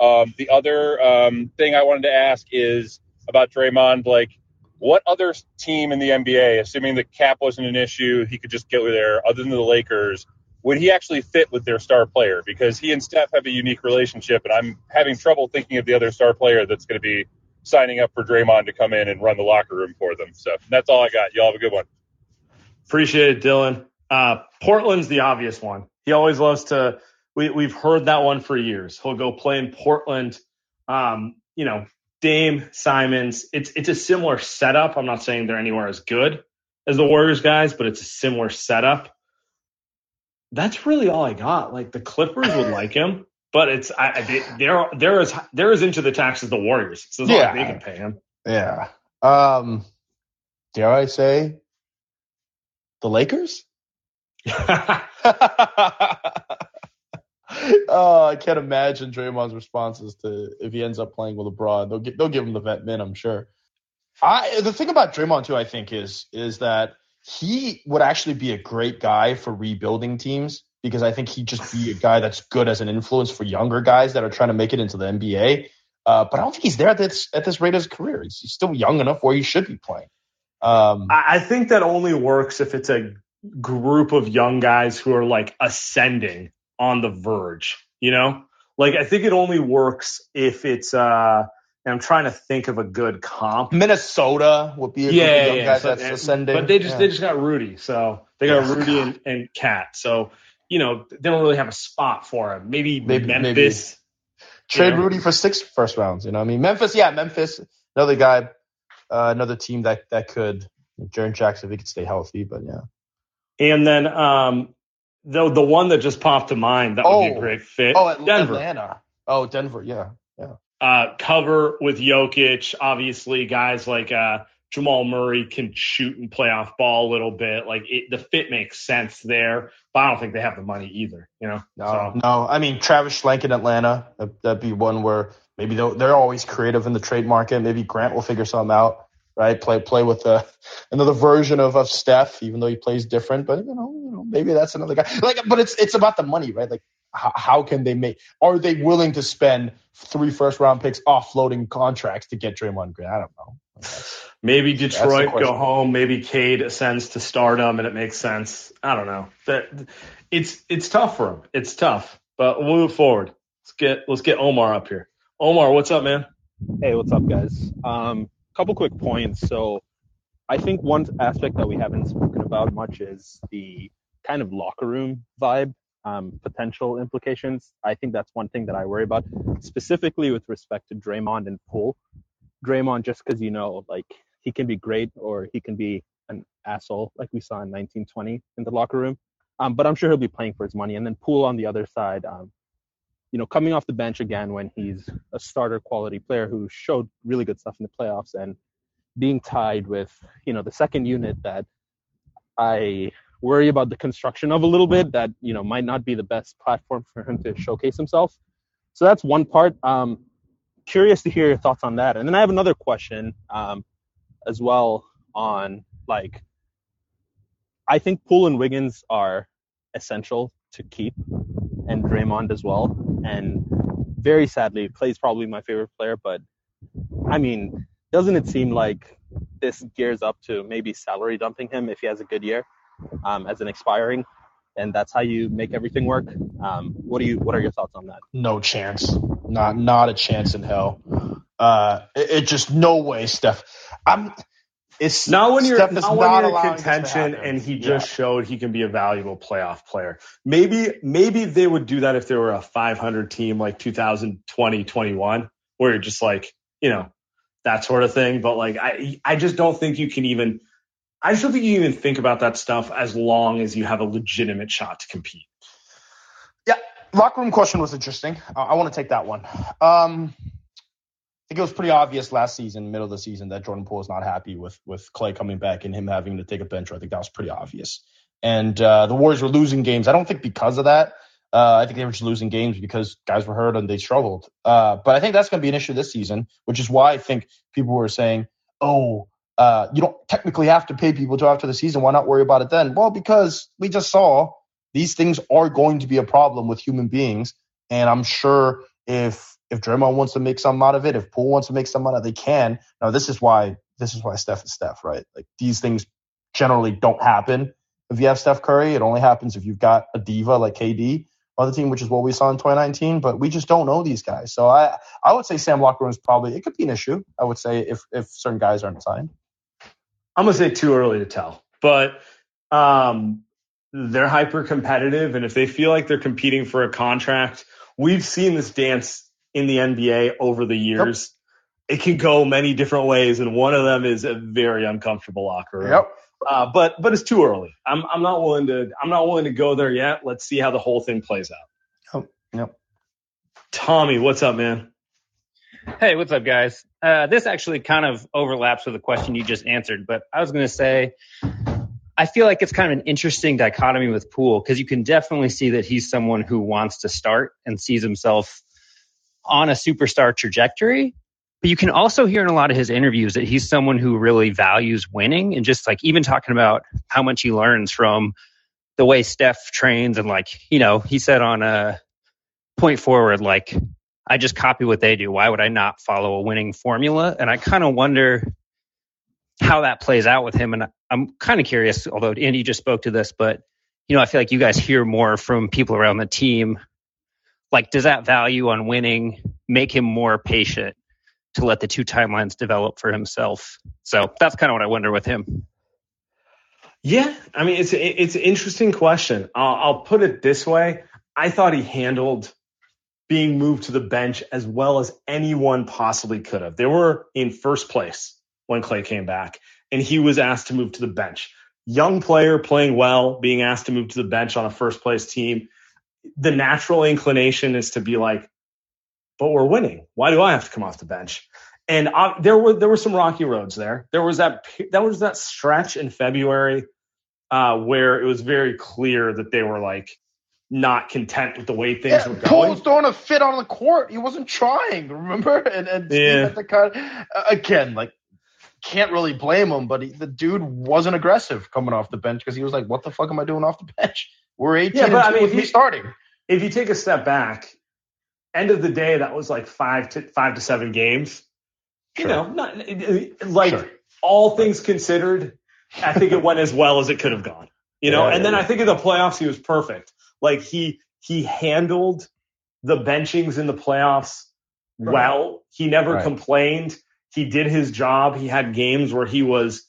Um, the other um, thing I wanted to ask is about Draymond. Like, what other team in the NBA, assuming the cap wasn't an issue, he could just get there, other than the Lakers, would he actually fit with their star player? Because he and Steph have a unique relationship, and I'm having trouble thinking of the other star player that's going to be signing up for Draymond to come in and run the locker room for them. So that's all I got. Y'all have a good one. Appreciate it, Dylan. Uh, Portland's the obvious one. He always loves to we, we've heard that one for years. He'll go play in Portland. Um, you know, Dame Simons. It's it's a similar setup. I'm not saying they're anywhere as good as the Warriors guys, but it's a similar setup. That's really all I got. Like the Clippers would like him, but it's I, they, they're they're as they're as into the tax as the Warriors, so yeah. Like they can pay him. Yeah. Um, dare I say the Lakers? oh, I can't imagine Draymond's responses to if he ends up playing with LeBron. They'll get, they'll give him the vet min, I'm sure. I the thing about Draymond too, I think, is is that he would actually be a great guy for rebuilding teams because I think he'd just be a guy that's good as an influence for younger guys that are trying to make it into the NBA. Uh, but I don't think he's there at this at this rate of his career. He's, he's still young enough where he should be playing. Um, I, I think that only works if it's a group of young guys who are like ascending on the verge. You know, like I think it only works if it's. uh and I'm trying to think of a good comp. Minnesota would be a yeah, young yeah. guys So- that's ascending. But they just Yeah. they just got Rudy, so they got. Rudy and, and KAT. So you know they don't really have a spot for him. Maybe, Maybe- Memphis. trade Yeah. Rudy for six first rounds. You know, what I mean, Memphis, yeah, Memphis, another guy, uh, another team that that could. Jaren Jackson, if he could stay healthy, but yeah. And then um the the one that just popped to mind that would be a Oh. great fit. Oh, At- Denver. Atlanta. Oh, Denver. Yeah, yeah. Uh, cover with Jokic. Obviously, guys like uh, Jamal Murray can shoot and play off ball a little bit. Like it, the fit makes sense there, but I don't think they have the money either. You know. No, So- no. I mean, Travis Schlenk in Atlanta. That, that'd be one where maybe they're always creative in the trade market. Maybe Grant will figure something out. Right, play play with uh, another version of, of Steph, even though he plays different. But you know, you know, maybe that's another guy. Like, but it's it's about the money, right? Like, how, how can they make? Are they willing to spend three first round picks offloading contracts to get Draymond Green? I don't know. That's- Maybe Detroit go home. Maybe Cade ascends to stardom, and it makes sense. I don't know. That it's it's tough for him. It's tough, but we'll move forward. Let's get let's get Omar up here. Omar, what's up, man? Hey, what's up, guys? Um, couple quick points. So, I think one aspect that we haven't spoken about much is the kind of locker room vibe, um, potential implications. I think that's one thing that I worry about, specifically with respect to Draymond and Poole. Draymond, just because you know, like he can be great or he can be an asshole, like we saw in 1920 in the locker room. Um, but I'm sure he'll be playing for his money. And then Poole on the other side, um, you know, coming off the bench again when he's a starter quality player who showed really good stuff in the playoffs and being tied with, you know, the second unit that I worry about the construction of a little bit that, you know, might not be the best platform for him to showcase himself. So that's one part. Um, curious to hear your thoughts on that. And then I have another question um, as well on like, I think Poole and Wiggins are essential to keep and Draymond as well. And very sadly, Klay's probably my favorite player, but I mean, doesn't it seem like this gears up to maybe salary dumping him if he has a good year um, as an expiring? And that's how you make everything work. Um, what do you? What are your thoughts on that? No chance. Not not a chance in hell. Uh, it, it just no way, Steph. I'm. It's Not when you're is not when you're in allowing this to contention and he Yeah. just showed he can be a valuable playoff player. Maybe maybe they would do that if they were a 500 team like 2020 21 where you're just like, you know, that sort of thing, but like I I just don't think you can even I just don't think you even think about that stuff as long as you have a legitimate shot to compete. Yeah, locker room question was interesting. I, I want to take that one. Um, think it was pretty obvious last season, middle of the season, that Jordan Poole is not happy with with Klay coming back and him having to take a bench. I think that was pretty obvious. And uh, the Warriors were losing games. I don't think because of that. Uh, I think they were just losing games because guys were hurt and they struggled. Uh, but I think that's going to be an issue this season, which is why I think people were saying, "Oh, uh, you don't technically have to pay people till after the season. Why not worry about it then?" Well, because we just saw these things are going to be a problem with human beings, and I'm sure if if Draymond wants to make something out of it, if Poole wants to make something out of it, they can. Now, this is why this is why Steph is Steph, right? Like these things generally don't happen if you have Steph Curry. It only happens if you've got a diva like KD on the team, which is what we saw in 2019. But we just don't know these guys. So I I would say Sam Locker is probably it could be an issue. I would say if if certain guys aren't signed. I'm gonna say too early to tell, but um, they're hyper competitive, and if they feel like they're competing for a contract, we've seen this dance in the NBA over the years. It can go many different ways, and one of them is a very uncomfortable locker room. Uh, but but it's too early. I'm I'm not willing to I'm not willing to go there yet. Let's see how the whole thing plays out. Yep. Tommy, what's up, man? Hey, what's up, guys? Uh, this actually kind of overlaps with the question you just answered, but I was going to say, I feel like it's kind of an interesting dichotomy with Poole because you can definitely see that he's someone who wants to start and sees himself on a superstar trajectory. But you can also hear in a lot of his interviews that he's someone who really values winning and just like even talking about how much he learns from the way Steph trains and like, you know, he said on a point forward, like I just copy what they do. Why would I not follow a winning formula? And I kind of wonder how that plays out with him. And I'm kind of curious, although Andy just spoke to this, but you know, I feel like you guys hear more from people around the team. Like, does that value on winning make him more patient to let the two timelines develop for himself? So that's kind of what I wonder with him. Yeah, I mean, it's it's an interesting question. I'll, I'll put it this way: I thought he handled being moved to the bench as well as anyone possibly could have. They were in first place when Klay came back, and he was asked to move to the bench. Young player playing well, being asked to move to the bench on a first place team. The natural inclination is to be like, but we're winning. Why do I have to come off the bench? And uh, there were there were some rocky roads there. There was that that was that stretch in February uh, where it was very clear that they were like not content with the way things Yeah, were Poole going. was throwing a fit on the court. He wasn't trying, remember? And, and Steve Yeah. had cut uh, again. Like, can't really blame him, but he, the dude wasn't aggressive coming off the bench because he was like, "What the fuck am I doing off the bench? We're 18 Yeah, but I mean, with if me you- starting." If you take a step back, end of the day, that was like five to five to seven games. You know, not like Sure. all things considered, I think it went as well as it could have gone. You know, Yeah, and then yeah, I think in the playoffs he was perfect. Like he he handled the benchings in the playoffs Right. well. He never Right. complained. He did his job. He had games where he was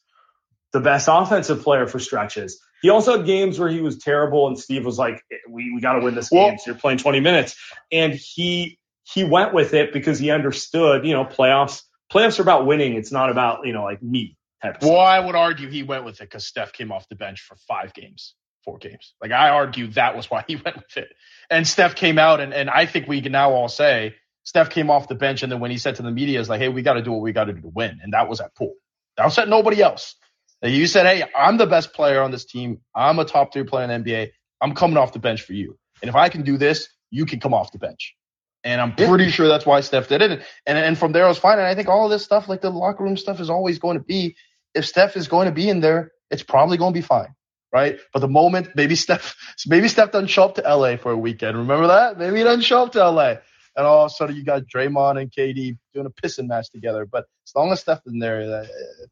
the best offensive player for stretches. He also had games where he was terrible, and Steve was like, "We we got to win this Well- game. So you're playing 20 minutes." And he he went with it because he understood. You know, playoffs playoffs are about winning. It's not about you know like me type of Well. I would argue he went with it because Steph came off the bench for five games, four games. Like I argue that was why he went with it. And Steph came out, and, and I think we can now all say Steph came off the bench, and then when he said to the media, "Is like, hey, we got to do what we got to do to win," and that was at Poole. That was at nobody else. Like, You said, "Hey, I'm the best player on this team. I'm a top three player in the NBA. I'm coming off the bench for you. And if I can do this, you can come off the bench." And I'm pretty sure that's why Steph did it. And, and and from there I was fine. And I think all of this stuff, like the locker room stuff, is always going to be if Steph is going to be in there, it's probably going to be fine, right? But the moment maybe Steph, maybe Steph doesn't show up to LA for a weekend. Remember that? Maybe he doesn't show up to LA, and all of a sudden you got Draymond and KD doing a pissing match together. But as long as Steph is in there, I I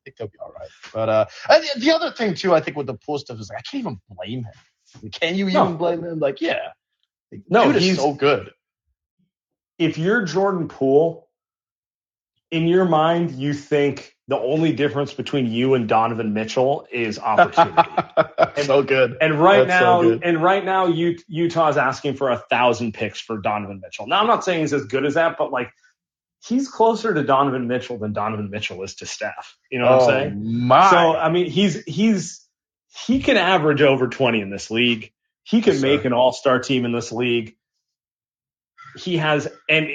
think they'll be all right. But uh, the- the other thing too, I think with the Poole stuff is like I can't even blame him. Can you No. even blame him? Like, yeah, Like, No, he's- so good. if you're Jordan Poole, in your mind, you think the only difference between you and Donovan Mitchell is opportunity. so good. and right That's now, good. and right now, Utah's asking for a thousand picks for Donovan Mitchell. Now, I'm not saying he's as good as that, but like he's closer to Donovan Mitchell than Donovan Mitchell is to Steph. You know what I'm oh, saying? Oh, My. So I mean, he's he's he can average over 20 in this league. He can Yes, make sir. an all-star team in this league. He has and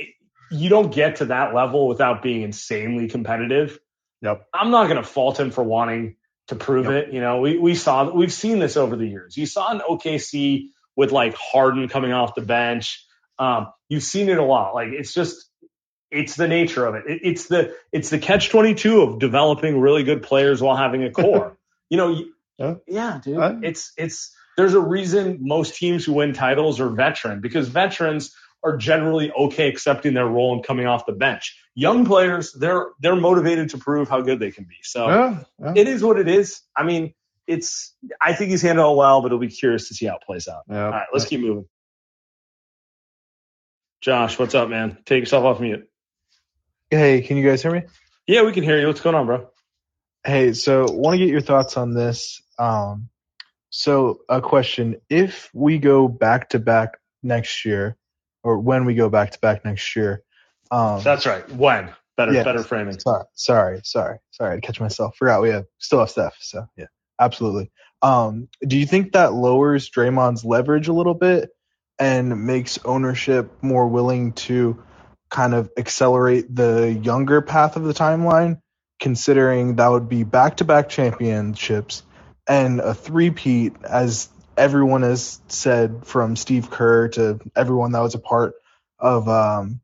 you don't get to that level without being insanely competitive. Yep. I'm not going to fault him for wanting to prove Yep. it. You know, we we saw we've seen this over the years. You saw an OKC with like Harden coming off the bench. Um, you've seen it a lot. Like it's just it's the nature of it. it it's the it's the catch twenty two of developing really good players while having a core. you know, Yeah. yeah, dude. Right. It's it's there's a reason most teams who win titles are veteran because veterans are generally okay accepting their role and coming off the bench. Young players, they're they're motivated to prove how good they can be. So Yeah, yeah. it is what it is. I mean, it's I think he's handled it well, but it'll be curious to see how it plays out. Yeah. All right, let's keep moving. Josh, what's up, man? Take yourself off mute. Hey, can you guys hear me? Yeah, we can hear you. What's going on, bro? Hey, so want to get your thoughts on this. Um, so a question: If we go back to back next year, or when we go back to back next year, um, That's right. When? Better Yeah. better framing. sorry, sorry, sorry, sorry, I to catch myself. Forgot we have still have Steph. So yeah, absolutely. Um, do you think that lowers Draymond's leverage a little bit and makes ownership more willing to kind of accelerate the younger path of the timeline, considering that would be back-to-back championships and a three-peat, as everyone has said, from Steve Kerr to everyone that was a part of um,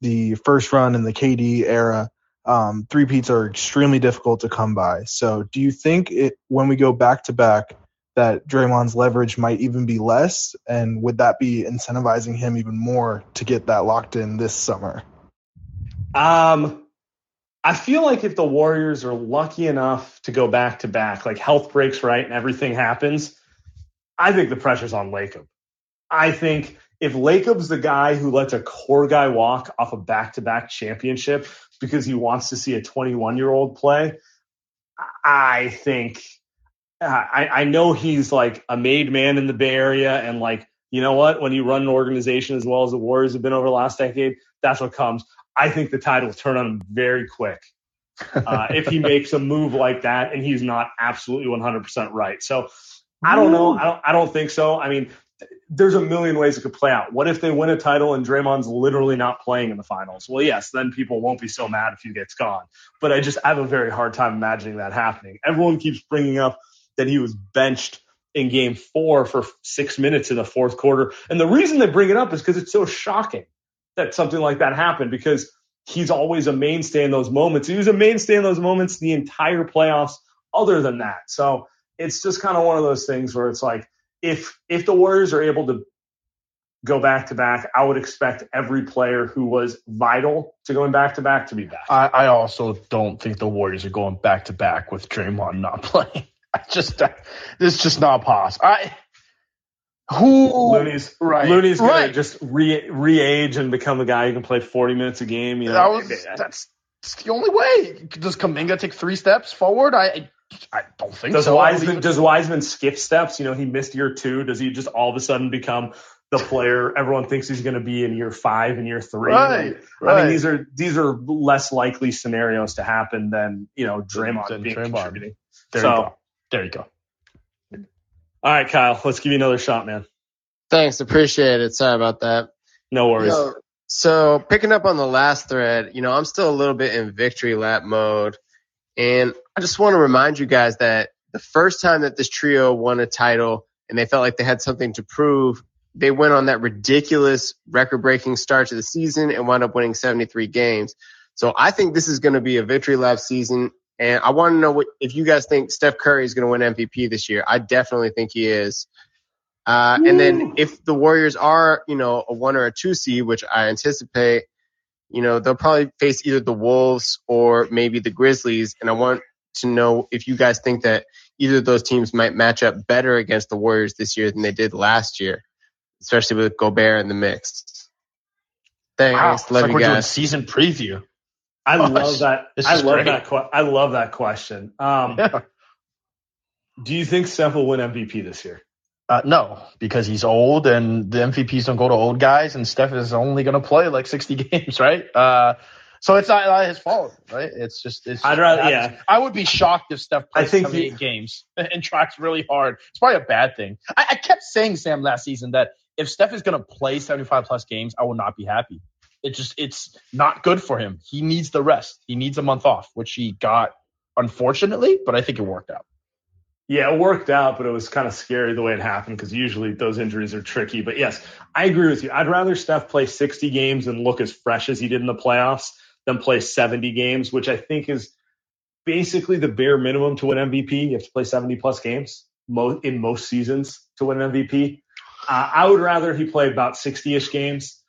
the first run in the KD era. Um, three peats are extremely difficult to come by. So, do you think it when we go back to back, that Draymond's leverage might even be less? And would that be incentivizing him even more to get that locked in this summer? Um, I feel like if the Warriors are lucky enough to go back to back, like health breaks right and everything happens, I think the pressure's on Lacob. I think if Lacob's the guy who lets a core guy walk off a back to back championship because he wants to see a 21 year old play, I think I, I know he's like a made man in the Bay Area and like you know what? When you run an organization as well as the Warriors have been over the last decade, that's what comes. I think the tide will turn on him very quick uh, if he makes a move like that and he's not absolutely 100% right. So I don't know. I don't. I don't think so. I mean, there's a million ways it could play out. What if they win a title and Draymond's literally not playing in the finals? Well, yes, then people won't be so mad if he gets gone. But I just I have a very hard time imagining that happening. Everyone keeps bringing up that he was benched in game four for six minutes in the fourth quarter. And the reason they bring it up is because it's so shocking that something like that happened because he's always a mainstay in those moments. He was a mainstay in those moments the entire playoffs other than that. So it's just kind of one of those things where it's like, if if the Warriors are able to go back to back, I would expect every player who was vital to going back to back to be back. I, I also don't think the Warriors are going back to back with Draymond not playing. I just this is just not possible. I who Looney's right Looney's gonna right. just re re-age and become the guy who can play 40 minutes a game. You know, that was, that's, that's the only way. Does Kuminga take three steps forward? I I don't think does so. Wiseman does Wiseman skip steps? You know, he missed year two. Does he just all of a sudden become the player everyone thinks he's going to be in year five and year three? Right, right. I mean, these are these are less likely scenarios to happen than you know Draymond than being Draymond. contributing. There so, you go. There you go. All right, Kyle, let's give you another shot, man. Thanks, appreciate it. Sorry about that. No worries. so picking up on the last thread, you know, I'm still a little bit in victory lap mode. And I just want to remind you guys that the first time that this trio won a title and they felt like they had something to prove, they went on that ridiculous record breaking start to the season and wound up winning 73 games. So I think this is going to be a victory lap season. And I want to know what, if you guys think Steph Curry is going to win MVP this year. I definitely think he is. Uh, and then if the Warriors are, you know, a one or a two seed, which I anticipate, you know, they'll probably face either the Wolves or maybe the Grizzlies. And I want to know if you guys think that either of those teams might match up better against the Warriors this year than they did last year, especially with Gobert in the mix. Thanks. Wow. Love like you guys. doing season preview. I Gosh, love that. I love great. that. Que- I love that question. Um, yeah. Do you think Steph will win MVP this year? Uh, no, because he's old and the MVPs don't go to old guys, and Steph is only going to play like 60 games, right? Uh, so it's not, not, his fault, right? It's just. It's I'd rather, yeah. I would be shocked if Steph plays I think 78 he, games and tracks really hard. It's probably a bad thing. I, I kept saying Sam last season that if Steph is going to play 75 plus games, I will not be happy. It just it's not good for him. He needs the rest. He needs a month off, which he got unfortunately, but I think it worked out. Yeah, it worked out, but it was kind of scary the way it happened because usually those injuries are tricky. But yes, I agree with you. I'd rather Steph play 60 games and look as fresh as he did in the playoffs than play 70 games, which I think is basically the bare minimum to win MVP. You have to play 70 plus games in most seasons to win an MVP. Uh, I would rather he play about 60 ish games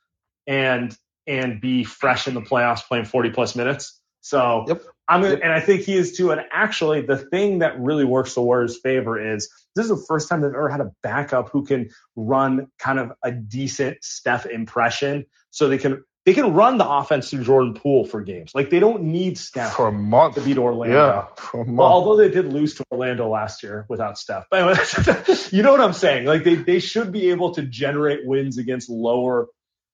and and be fresh in the playoffs playing 40 plus minutes. So yep. I'm gonna, and I think he is too. And actually, the thing that really works the Warriors' favor is this is the first time they've ever had a backup who can run kind of a decent Steph impression, so they can they can run the offense through Jordan Poole for games. Like they don't need Steph for a month to beat Orlando. Yeah, for a month. Well, although they did lose to Orlando last year without Steph. But anyway, you know what I'm saying? Like they they should be able to generate wins against lower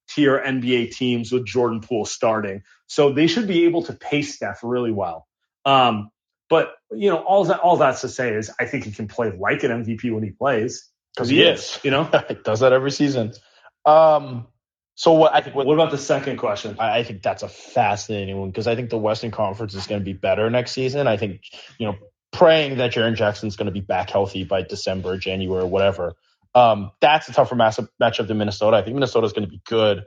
tier NBA teams with Jordan Poole starting. So they should be able to pace Steph really well. Um, but you know, all that all that's to say is I think he can play like an MVP when he plays because he, he is. is. You know, he does that every season. Um, so what I think. What, what about the second question? I, I think that's a fascinating one because I think the Western Conference is going to be better next season. I think you know, praying that Jaren Jackson's going to be back healthy by December, January, whatever. Um, that's a tougher matchup than Minnesota. I think Minnesota is going to be good.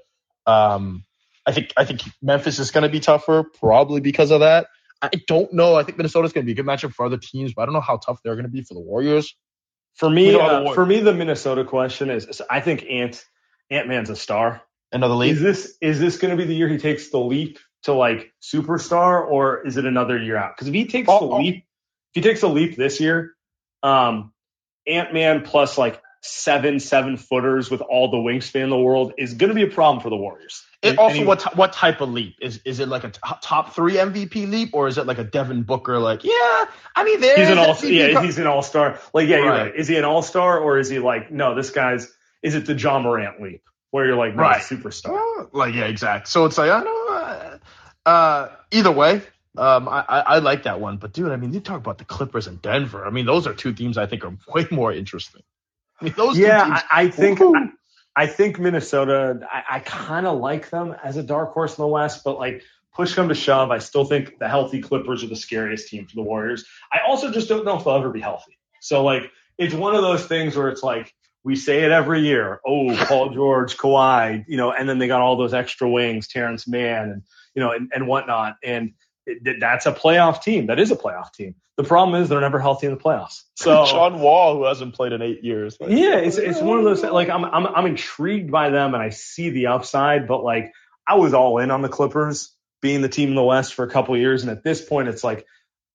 Um, I think I think Memphis is going to be tougher, probably because of that. I don't know. I think Minnesota is going to be a good matchup for other teams, but I don't know how tough they're going to be for the Warriors. For me, the uh, war- for me, the Minnesota question is: is I think Ant Ant Man's a star. Another league. Is this is this going to be the year he takes the leap to like superstar, or is it another year out? Because if he takes Oh, the oh. leap, if he takes the leap this year, um, Ant Man plus like seven seven footers with all the wingspan in the world is going to be a problem for the Warriors. It also, he- what t- what type of leap is is it like a t- top three MVP leap or is it like a Devin Booker? Like, yeah, I mean, he's an all yeah he's an all star. Like yeah, you're Right. Is he an all star or is he like no? This guy's is it the Ja Morant leap where you're like no, Right. superstar. Well, like yeah, exact. So it's like I know. Uh, uh, either way, um, I, I I like that one. But dude, I mean, you talk about the Clippers and Denver. I mean, those are two teams I think are way more interesting. Mean, those yeah, teams. I, I think I, I think Minnesota. I, I kind of like them as a dark horse in the West, but like push come to shove, I still think the healthy Clippers are the scariest team for the Warriors. I also just don't know if they'll ever be healthy. So like it's one of those things where it's like we say it every year. Oh, Paul George, Kawhi, you know, and then they got all those extra wings, Terrence Mann, and you know, and, and whatnot. And it, that's a playoff team. That is a playoff team. The problem is they're never healthy in the playoffs. So John Wall, who hasn't played in eight years. Like, yeah, it's it's one of those like I'm I'm I'm intrigued by them and I see the upside, but like I was all in on the Clippers being the team in the West for a couple of years, and at this point, it's like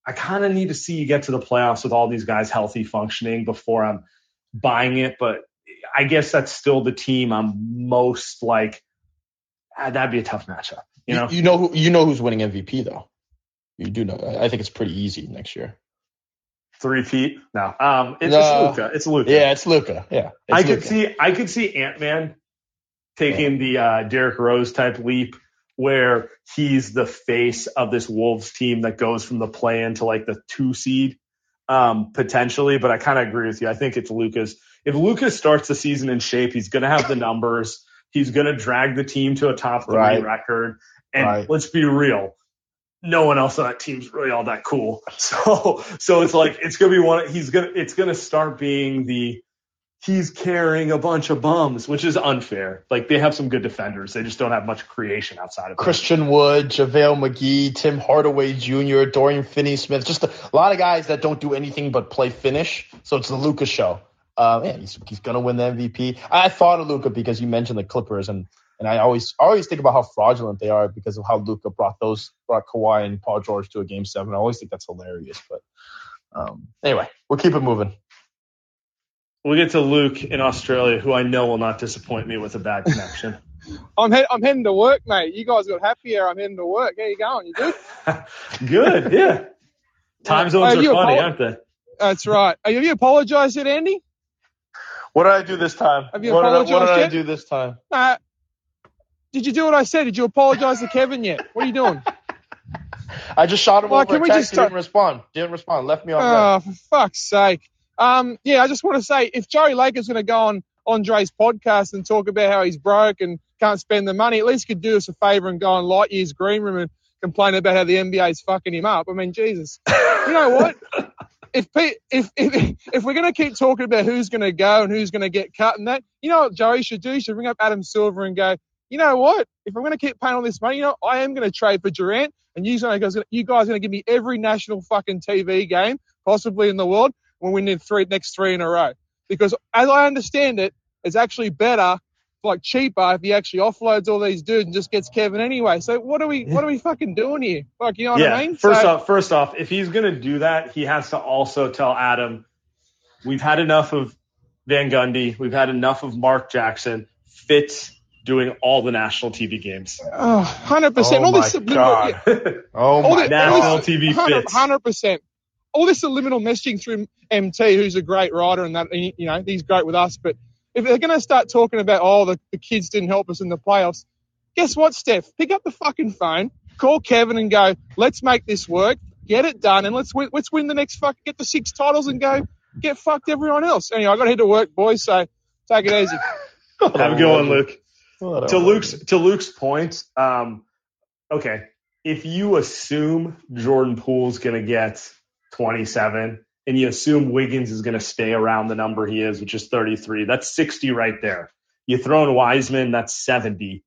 I kind of need to see you get to the playoffs with all these guys healthy, functioning before I'm buying it. But I guess that's still the team I'm most like. ah, that'd be a tough matchup, you know. you know who you know who's winning MVP though. You do know. I I think it's pretty easy next year. Three feet, no. Um, it's, Luka. It's Luka. Yeah, it's Luka. Yeah, I it's could Luka. see I could see Ant Man taking the uh, Derrick Rose type leap where he's the face of this Wolves team that goes from the play in to like the two seed um, potentially. But I kind of agree with you. I think it's Luka's. If Lucas starts the season in shape, he's going to have the numbers. He's going to drag the team to a top three Right. record. And Right. let's be real. No one else on that team's really all that cool. So, so it's like, it's to be one, he's to, it's to start being the, he's carrying a bunch of bums, which is unfair. Like they have some good defenders. They just don't have much creation outside of. Christian Wood, JaVale McGee, Tim Hardaway Jr., Dorian Finney-Smith, just a, lot of guys that don't do anything but play finish. So it's the Luka show. Uh, man, he's, he's gonna win the MVP. I thought of Luka because you mentioned the Clippers, and and I always I always think about how fraudulent they are because of how Luka brought those brought Kawhi and Paul George to a game seven. I always think that's hilarious. But um, anyway, we'll keep it moving. We'll get to Luke in Australia, who I know will not disappoint me with a bad connection. I'm head, I'm heading to work, mate. You guys got happy here. I'm heading to work. How you going? You good? good, yeah. Time zones Have are funny, apo- aren't they? That's right. Have you apologised yet, Andy? What did I do this time? Have you what did, I, what apologized did I do this time? Nah. Did you do what I said? Did you apologise to Kevin yet? What are you doing? I just shot him Well, over can a we text. just start- didn't respond. Didn't respond. Left me on red. Oh, for fuck's sake. Um, yeah, I just want to say if Joey Lacob's is going to go on Andre's podcast and talk about how he's broke and can't spend the money, at least could do us a favour and go on Lightyear's green room and complain about how the NBA's fucking him up. I mean, Jesus. You know what? If, Pe- if if if we're going to keep talking about who's going to go and who's going to get cut and that, you know what Joey should do? He should ring up Adam Silver and go, you know what? If I'm going to keep paying all this money, you know, I am going to trade for Durant, and you guys, you guys are going to give me every national fucking TV game possibly in the world when we need three next three in a row. Because as I understand it, it's actually better, like cheaper, if he actually offloads all these dudes and just gets Kevin anyway. So what are we what are we fucking doing here? Like you know what yeah. I mean? First So- off, first off, if he's gonna do that, he has to also tell Adam, we've had enough of Van Gundy, we've had enough of Mark Jackson, Fitz doing all the national TV games. Oh, 100%. Oh all this my subliminal, God. yeah, Oh all my the- National god. this- TV 100 Fitz. 100%. All this subliminal messaging through MT, who's a great writer, and that you know he's great with us. But if they're going to start talking about oh the, the kids didn't help us in the playoffs, guess what, Steph? Pick up the fucking phone, call Kevin, and go, let's make this work, get it done, and let's win, let's win the next fuck, get the six titles, and go get fucked everyone else. Anyway, I got to head to work, boys. So take it easy. Have a good one, Luke. To. Luke's to Luke's point, um, okay, if you assume Jordan Poole's gonna get 27, and you assume Wiggins is gonna stay around the number he is, which is 33, that's 60 right there. You throw in Wiseman, that's 70.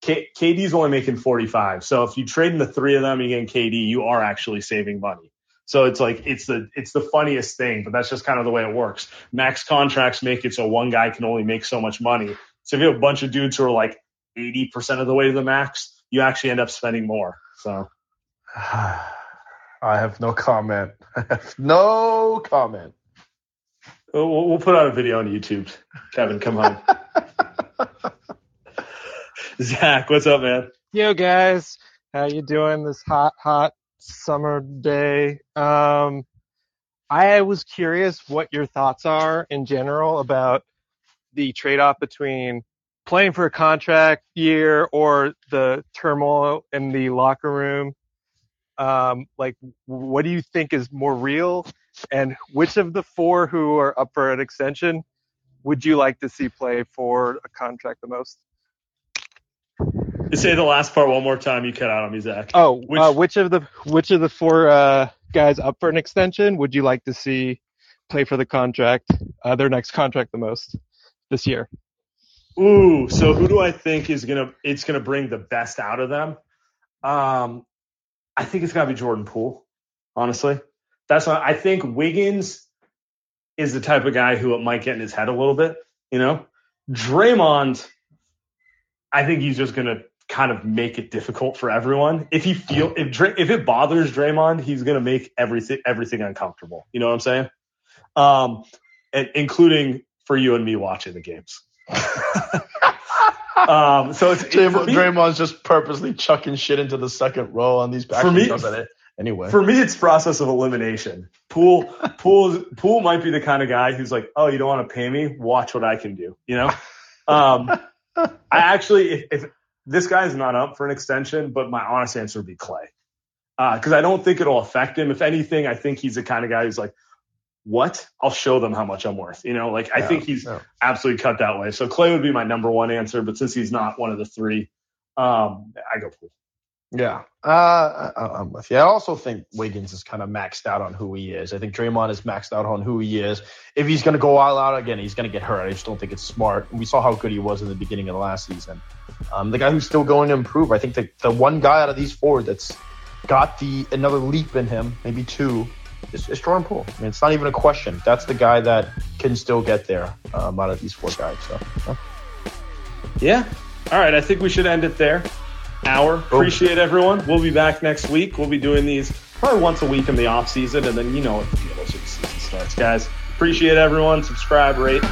K- KD's only making 45. So if you trade in the three of them, you get KD, you are actually saving money. So it's like it's the it's the funniest thing, but that's just kind of the way it works. Max contracts make it so one guy can only make so much money. So if you have a bunch of dudes who are like 80% of the way to the max, you actually end up spending more. So I have no comment. I have no comment. we'll, we'll put out a video on YouTube. Kevin, come home. Zach, what's up, man? Yo, guys, how you doing this hot, hot summer day? Um, I was curious what your thoughts are in general about the trade-off between playing for a contract year or the turmoil in the locker room. Um, like, what do you think is more real? And which of the four who are up for an extension would you like to see play for a contract the most? You say the last part one more time. You cut out on me, Zach. Oh, which, uh, which of the which of the four uh, guys up for an extension would you like to see play for the contract, uh, their next contract the most this year? Ooh, so who do I think is gonna it's gonna bring the best out of them? Um, I think it's gotta be Jordan Poole. Honestly, that's what I think. Wiggins is the type of guy who it might get in his head a little bit. You know, Draymond. I think he's just gonna kind of make it difficult for everyone. If he feel if if it bothers Draymond, he's gonna make everything everything uncomfortable. You know what I'm saying? Um, and including for you and me watching the games. um, so it's me, Draymond's just purposely chucking shit into the second row on these. For me, anyway. For me, it's process of elimination. Pool, Poole, Poole might be the kind of guy who's like, oh, you don't want to pay me? Watch what I can do. You know. Um, I actually, if, if this guy's not up for an extension, but my honest answer would be Klay, Because uh, I don't think it'll affect him. If anything, I think he's the kind of guy who's like, what? I'll show them how much I'm worth. You know, like I think he's absolutely cut that way. So Klay would be my number one answer, but since he's not one of the three, um, I go Poole. Yeah, uh, I'm with you. I also think Wiggins is kind of maxed out on who he is. I think Draymond is maxed out on who he is. If he's going to go all out again, he's going to get hurt. I just don't think it's smart. We saw how good he was in the beginning of the last season. Um, the guy who's still going to improve, I think the, the one guy out of these four that's got the another leap in him, maybe two, is, is Jordan Poole. I mean, it's not even a question. That's the guy that can still get there um, out of these four guys. So, yeah. yeah. All right. I think we should end it there hour. Appreciate everyone. We'll be back next week. We'll be doing these probably once a week in the off season, and then you know what the deal is when the season starts, guys. Appreciate everyone. Subscribe, rate.